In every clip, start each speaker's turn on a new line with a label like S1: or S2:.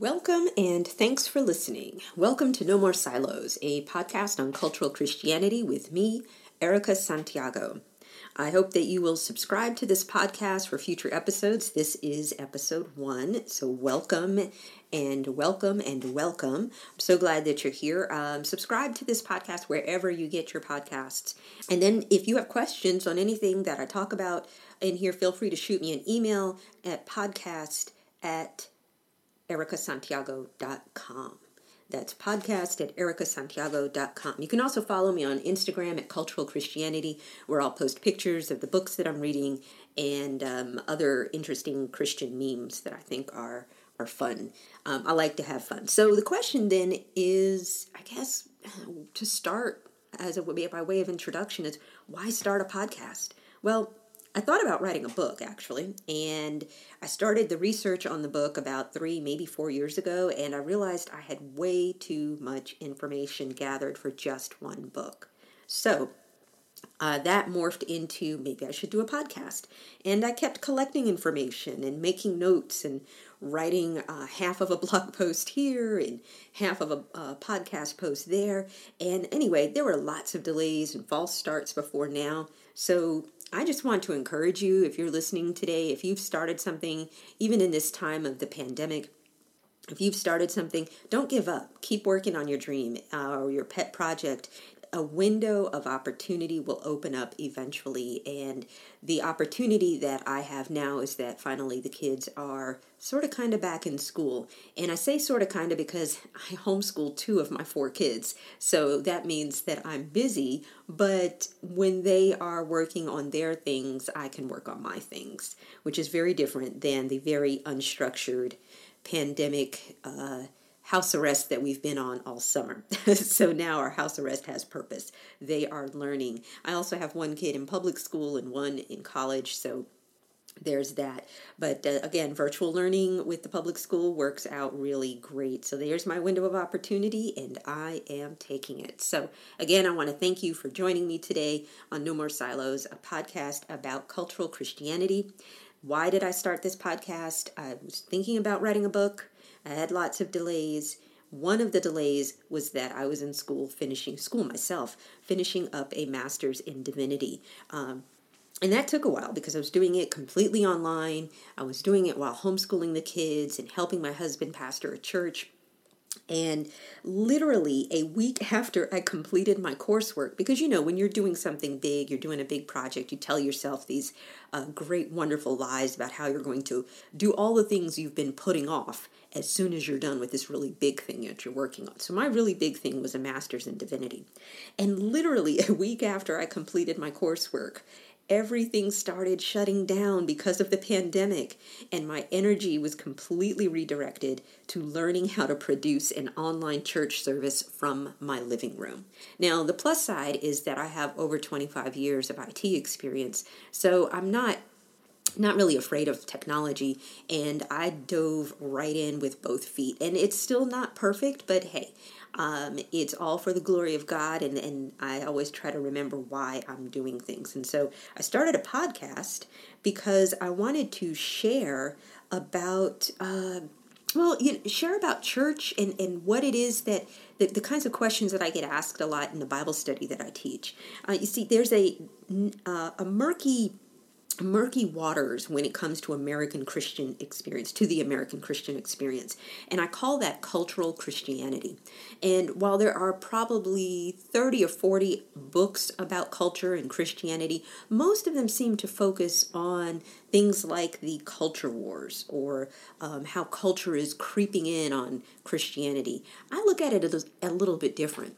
S1: Welcome and thanks for listening. Welcome to No More Silos, a podcast on cultural Christianity with me, Erica Santiago. I hope that you will subscribe to this podcast for future episodes. This is episode one, so welcome and welcome and welcome. I'm so glad that you're here. Um, subscribe to this podcast wherever you get your podcasts. And then if you have questions on anything that I talk about in here, feel free to shoot me an email at podcast at ericasantiago.com. That's podcast at ericasantiago.com. You can also follow me on Instagram at Cultural Christianity, where I'll post pictures of the books that I'm reading and um, other interesting Christian memes that I think are are fun. Um, I like to have fun. So the question then is, I guess, to start as it would be by way of introduction, is why start a podcast? Well, I thought about writing a book actually, and I started the research on the book about three, maybe four years ago, and I realized I had way too much information gathered for just one book. So uh, that morphed into maybe I should do a podcast. And I kept collecting information and making notes and writing uh, half of a blog post here and half of a podcast post there. And anyway, there were lots of delays and false starts before now. So I just want to encourage you if you're listening today, if you've started something, even in this time of the pandemic, if you've started something, don't give up. Keep working on your dream uh, or your pet project a window of opportunity will open up eventually. And the opportunity that I have now is that finally the kids are sort of kind of back in school. And I say sort of kind of because I homeschool two of my four kids. So that means that I'm busy, but when they are working on their things, I can work on my things, which is very different than the very unstructured pandemic. Uh, house arrest that we've been on all summer. so now our house arrest has purpose. They are learning. I also have one kid in public school and one in college, so there's that. But uh, again, virtual learning with the public school works out really great. So there's my window of opportunity, and I am taking it. So, again, I want to thank you for joining me today on No More Silos, a podcast about cultural Christianity. Why did I start this podcast? I was thinking about writing a book. I had lots of delays. One of the delays was that I was in school finishing school myself, finishing up a master's in divinity. Um, and that took a while because I was doing it completely online. I was doing it while homeschooling the kids and helping my husband pastor a church. And literally a week after I completed my coursework, because you know, when you're doing something big, you're doing a big project, you tell yourself these uh, great, wonderful lies about how you're going to do all the things you've been putting off as soon as you're done with this really big thing that you're working on. So, my really big thing was a master's in divinity. And literally a week after I completed my coursework, everything started shutting down because of the pandemic, and my energy was completely redirected to learning how to produce an online church service from my living room. Now, the plus side is that I have over 25 years of IT experience, so I'm not not really afraid of technology and I dove right in with both feet. And it's still not perfect, but hey, um, it's all for the glory of God, and, and I always try to remember why I'm doing things. And so I started a podcast because I wanted to share about. Uh, well, you know, share about church and, and what it is that the, the kinds of questions that I get asked a lot in the Bible study that I teach. Uh, you see, there's a uh, a murky murky waters when it comes to American Christian experience, to the American Christian experience. And I call that cultural Christianity. And while there are probably 30 or 40 books about culture and Christianity, most of them seem to focus on things like the culture wars or um, how culture is creeping in on Christianity. I look at it a little bit different.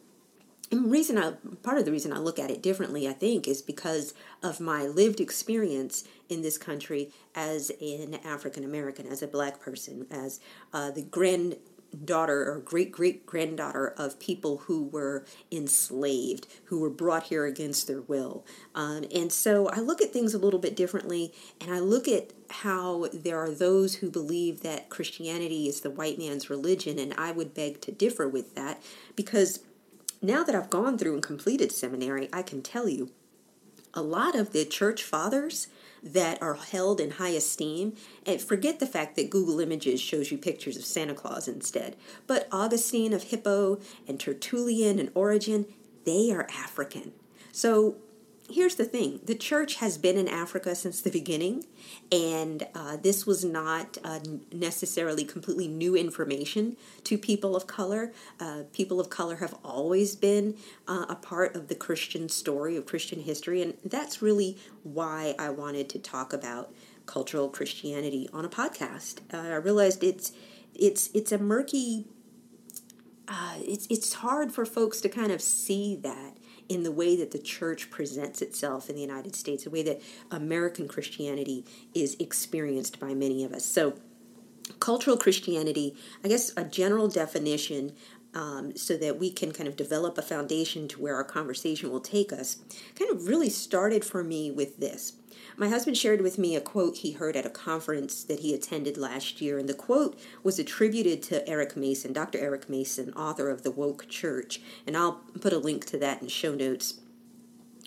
S1: And reason I part of the reason I look at it differently, I think, is because of my lived experience in this country as an African American, as a black person, as uh, the granddaughter or great great granddaughter of people who were enslaved, who were brought here against their will. Um, and so I look at things a little bit differently, and I look at how there are those who believe that Christianity is the white man's religion, and I would beg to differ with that because now that I've gone through and completed seminary, I can tell you a lot of the church fathers that are held in high esteem. And forget the fact that Google Images shows you pictures of Santa Claus instead. But Augustine of Hippo and Tertullian and Origen, they are African. So here's the thing the church has been in Africa since the beginning, and uh, this was not uh, necessarily completely new information to people of color. Uh, people of color have always been uh, a part of the Christian story, of Christian history, and that's really why I wanted to talk about cultural Christianity on a podcast. Uh, I realized it's it's it's a murky. Uh, it's it's hard for folks to kind of see that in the way that the church presents itself in the United States, the way that American Christianity is experienced by many of us. So, cultural Christianity, I guess a general definition um, so that we can kind of develop a foundation to where our conversation will take us, kind of really started for me with this. My husband shared with me a quote he heard at a conference that he attended last year, and the quote was attributed to Eric Mason, Dr. Eric Mason, author of The Woke Church. And I'll put a link to that in show notes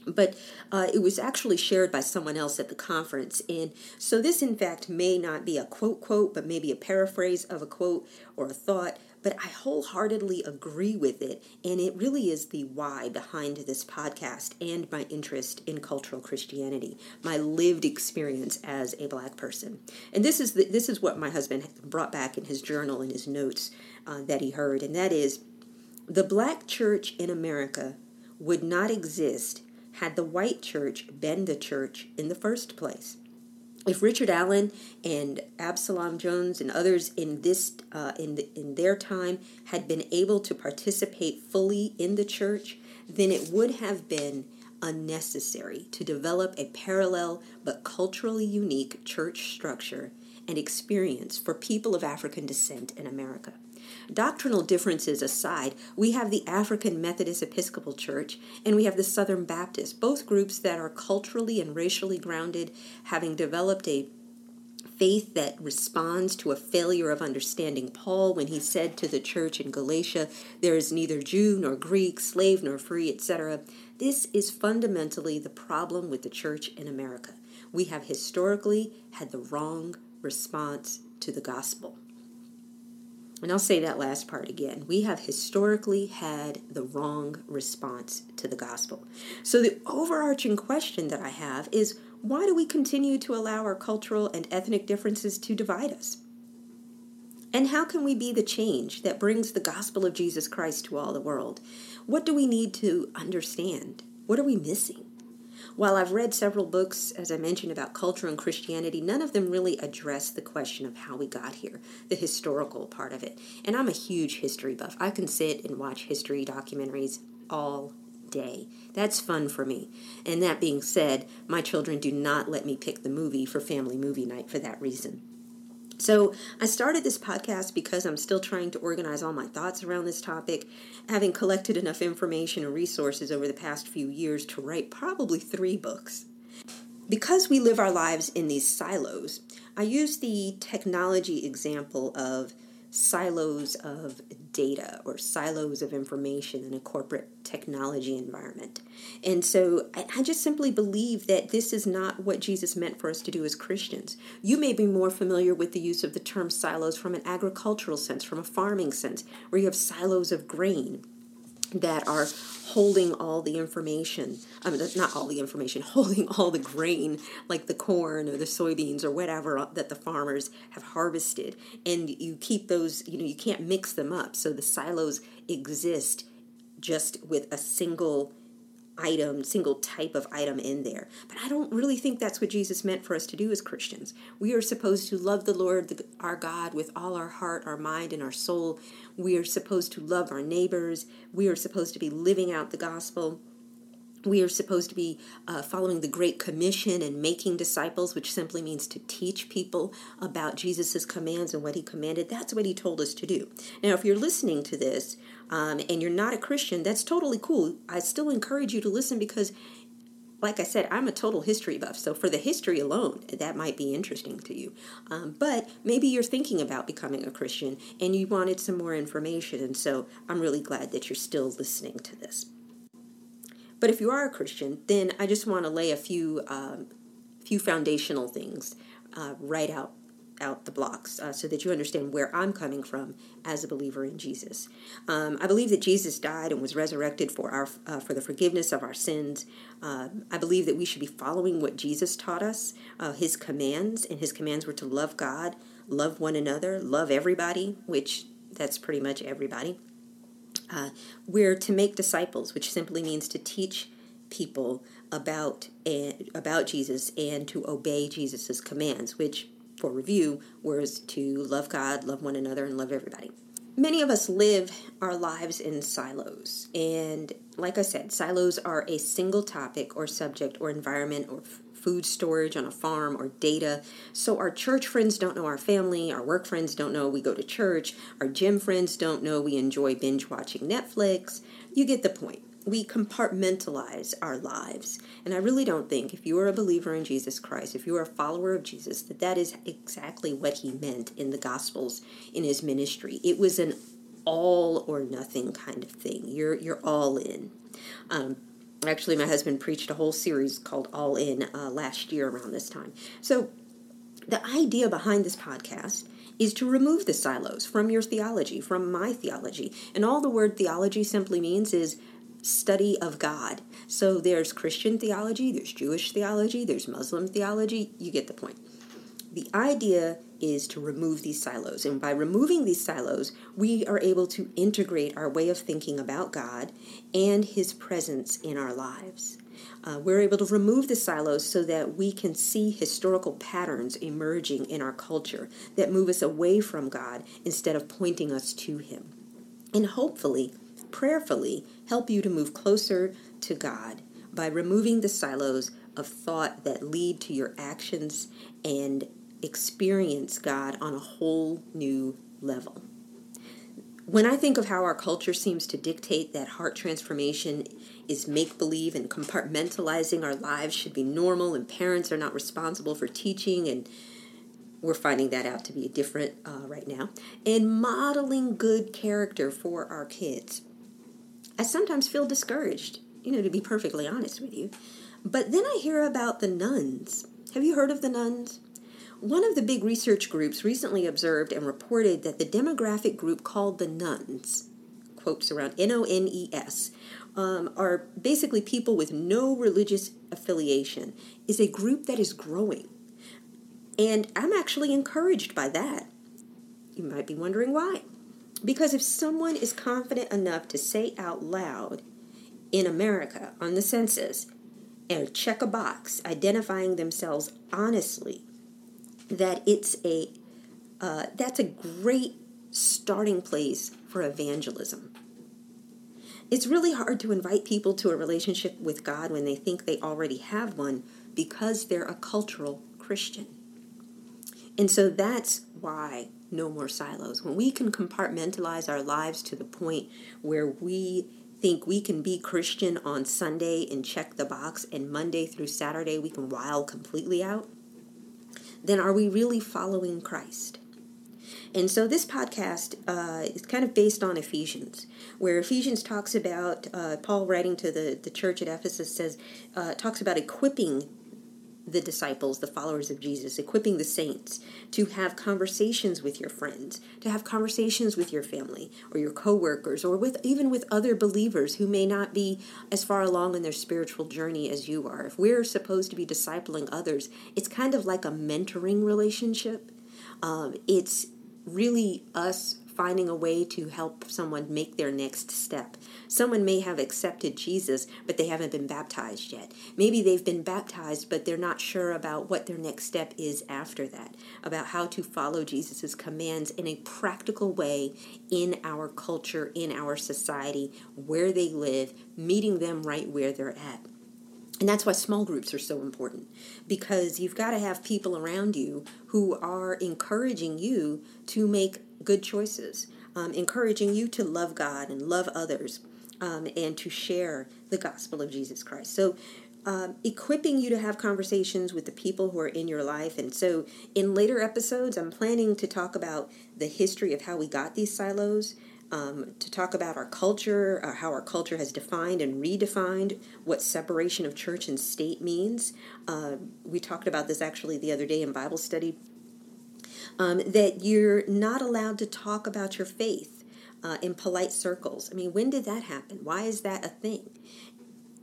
S1: but uh, it was actually shared by someone else at the conference. And so, this in fact may not be a quote quote, but maybe a paraphrase of a quote or a thought but I wholeheartedly agree with it. And it really is the why behind this podcast and my interest in cultural Christianity, my lived experience as a black person. And this is, the, this is what my husband brought back in his journal and his notes uh, that he heard, and that is the black church in America would not exist had the white church been the church in the first place if Richard Allen and Absalom Jones and others in this uh, in the, in their time had been able to participate fully in the church, then it would have been unnecessary to develop a parallel but culturally unique church structure and experience for people of African descent in America. Doctrinal differences aside, we have the African Methodist Episcopal Church and we have the Southern Baptist, both groups that are culturally and racially grounded, having developed a faith that responds to a failure of understanding Paul when he said to the church in Galatia, There is neither Jew nor Greek, slave nor free, etc. This is fundamentally the problem with the church in America. We have historically had the wrong response to the gospel. And I'll say that last part again. We have historically had the wrong response to the gospel. So, the overarching question that I have is why do we continue to allow our cultural and ethnic differences to divide us? And how can we be the change that brings the gospel of Jesus Christ to all the world? What do we need to understand? What are we missing? While I've read several books, as I mentioned, about culture and Christianity, none of them really address the question of how we got here, the historical part of it. And I'm a huge history buff. I can sit and watch history documentaries all day. That's fun for me. And that being said, my children do not let me pick the movie for family movie night for that reason. So, I started this podcast because I'm still trying to organize all my thoughts around this topic, having collected enough information and resources over the past few years to write probably three books. Because we live our lives in these silos, I use the technology example of silos of data or silos of information in a corporate technology environment. And so I, just simply believe that this is not what Jesus meant for us to do as Christians. You may be more familiar with the use of the term silos from an agricultural sense, from a farming sense, where you have silos of grain that are holding all the information. I mean, not all the information, holding all the grain, like the corn or the soybeans or whatever that the farmers have harvested. And you keep those, you know, you can't mix them up. So the silos exist just with a single item, single type of item in there. But I don't really think that's what Jesus meant for us to do as Christians. We are supposed to love the Lord our God with all our heart, our mind, and our soul. We are supposed to love our neighbors. We are supposed to be living out the gospel we are supposed to be uh, following the Great Commission and making disciples, which simply means to teach people about Jesus' commands and what he commanded. That's what he told us to do. Now, if you're listening to this um, and you're not a Christian, that's totally cool. I still encourage you to listen because, like I said, I'm a total history buff. So, for the history alone, that might be interesting to you. Um, but maybe you're thinking about becoming a Christian and you wanted some more information. And so, I'm really glad that you're still listening to this. But if you are a Christian, then I just want to lay a few um, few foundational things uh, right out out the blocks uh, so that you understand where I'm coming from as a believer in Jesus. Um, I believe that Jesus died and was resurrected for our uh, for the forgiveness of our sins. Uh, I believe that we should be following what Jesus taught us, uh, His commands, and His commands were to love God, love one another, love everybody, which that's pretty much everybody. Uh, we're to make disciples, which simply means to teach people about about Jesus and to obey Jesus's commands, which for review was to love God, love one another, and love everybody. Many of us live our lives in silos. And like I said, silos are a single topic or subject or environment or food storage on a farm or data. So our church friends don't know our family, our work friends don't know we go to church, our gym friends don't know we enjoy binge watching Netflix. You get the point we compartmentalize our lives. And I really don't think, if you are a believer in Jesus Christ, if you are a follower of Jesus, that that is exactly what he meant in the Gospels in his ministry. It was an all or nothing kind of thing. You're you're all in. Um, actually, my husband preached a whole series called All In uh, last year around this time. So, the idea behind this podcast is to remove the silos from your theology, from my theology. And all the word theology simply means is study of God. So there's Christian theology, there's Jewish theology, there's Muslim theology. You get the point. The idea is to remove these silos. And by removing these silos, we are able to integrate our way of thinking about God and His presence in our lives. Uh, we're able to remove the silos so that we can see historical patterns emerging in our culture that move us away from God instead of pointing us to Him. And hopefully, prayerfully help you to move closer to God by removing the silos of thought that lead to your actions and experience God on a whole new level. When I think of how our culture seems to dictate that heart transformation is make believe and compartmentalizing our lives should be normal and parents are not responsible for teaching and we're finding that out to be different uh, right now and modeling good character for our kids I sometimes feel discouraged, you know, to be perfectly honest with you. But then I hear about the nones. Have you heard of the nones? One of the big research groups recently observed and reported that the demographic group called the nones, quotes around N O N E S, um, are basically people with no religious affiliation, is a group that is growing. And I'm actually encouraged by that. You might be wondering why. Because if someone is confident enough to say out loud in America on the census and check a box identifying themselves honestly, that it's a uh, that's a great starting place for evangelism. It's really hard to invite people to a relationship with God when they think they already have one because they're a cultural Christian. And so that's why no more silos. When we can compartmentalize our lives to the point where we think we can be Christian on Sunday and check the box, and Monday through Saturday we can wild completely out, then are we really following Christ? And so this podcast uh, is kind of based on Ephesians, where Ephesians talks about, uh, Paul writing to the, the church at Ephesus says, uh, talks about equipping the disciples, the followers of Jesus, equipping the saints to have conversations with your friends, to have conversations with your family or your coworkers or with even with other believers who may not be as far along in their spiritual journey as you are. If we're supposed to be discipling others, it's kind of like a mentoring relationship. Um, it's really us finding a way to help someone make their next step. Someone may have accepted Jesus, but they haven't been baptized yet. Maybe they've been baptized, but they're not sure about what their next step is after that, about how to follow Jesus' commands in a practical way in our culture, in our society, where they live, meeting them right where they're at. And that's why small groups are so important because you've got to have people around you who are encouraging you to make good choices, um, encouraging you to love God and love others um, and to share the gospel of Jesus Christ. So, um, equipping you to have conversations with the people who are in your life. And so, in later episodes, I'm planning to talk about the history of how we got these silos. um, to talk about our culture, uh, how our culture has defined and redefined what separation of church and state means. Uh, we talked about this actually the other day in Bible study. Um, that you're not allowed to talk about your faith uh, in polite circles. I mean, when did that happen? Why is that a thing?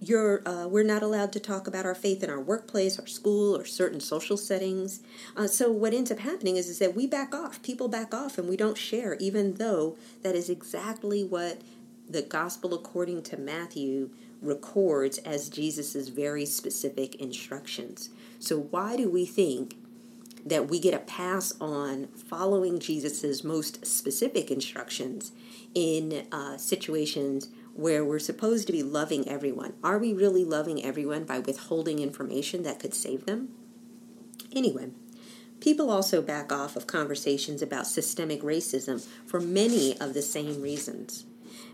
S1: you're uh, we're not allowed to talk about our faith in our workplace, our school, or certain social settings. Uh, so what ends up happening is is that we back off. People back off, and we don't share, even though that is exactly what the gospel according to Matthew records as Jesus's very specific instructions. So why do we think that we get a pass on following Jesus's most specific instructions in uh, situations where we're supposed to be loving everyone. Are we really loving everyone by withholding information that could save them? Anyway, people also back off of conversations about systemic racism for many of the same reasons,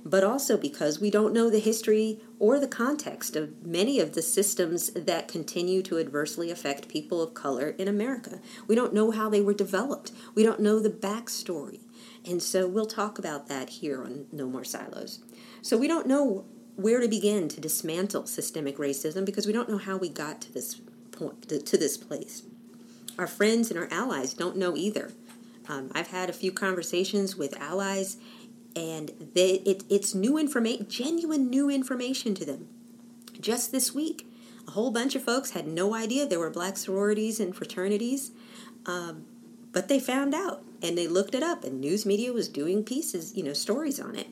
S1: but also because we don't know the history or the context of many of the systems that continue to adversely affect people of color in America. We don't know how they were developed, we don't know the backstory. And so we'll talk about that here on No More Silos. So we don't know where to begin to dismantle systemic racism because we don't know how we got to this point, to this place. Our friends and our allies don't know either. Um, I've had a few conversations with allies, and they, it, it's new information, genuine new information to them. Just this week, a whole bunch of folks had no idea there were black sororities and fraternities, um, but they found out and they looked it up, and news media was doing pieces, you know, stories on it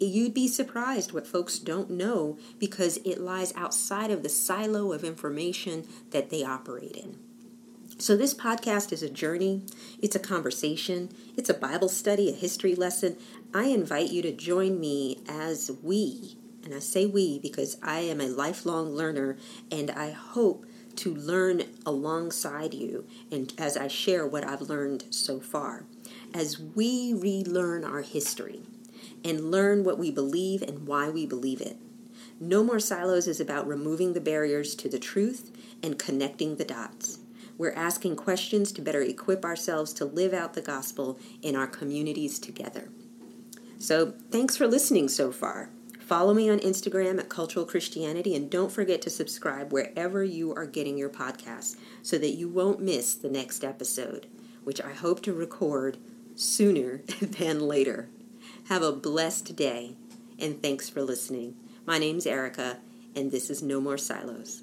S1: you'd be surprised what folks don't know because it lies outside of the silo of information that they operate in. So, this podcast is a journey, it's a conversation, it's a Bible study, a history lesson. I invite you to join me as we, and I say we because I am a lifelong learner and I hope to learn alongside you and as I share what I've learned so far. As we relearn our history, and learn what we believe and why we believe it. No More Silos is about removing the barriers to the truth and connecting the dots. We're asking questions to better equip ourselves to live out the gospel in our communities together. So, thanks for listening so far. Follow me on Instagram at Cultural Christianity and don't forget to subscribe wherever you are getting your podcasts so that you won't miss the next episode, which I hope to record sooner than later. Have a blessed day, and thanks for listening. My name's Erica, and this is No More Silos.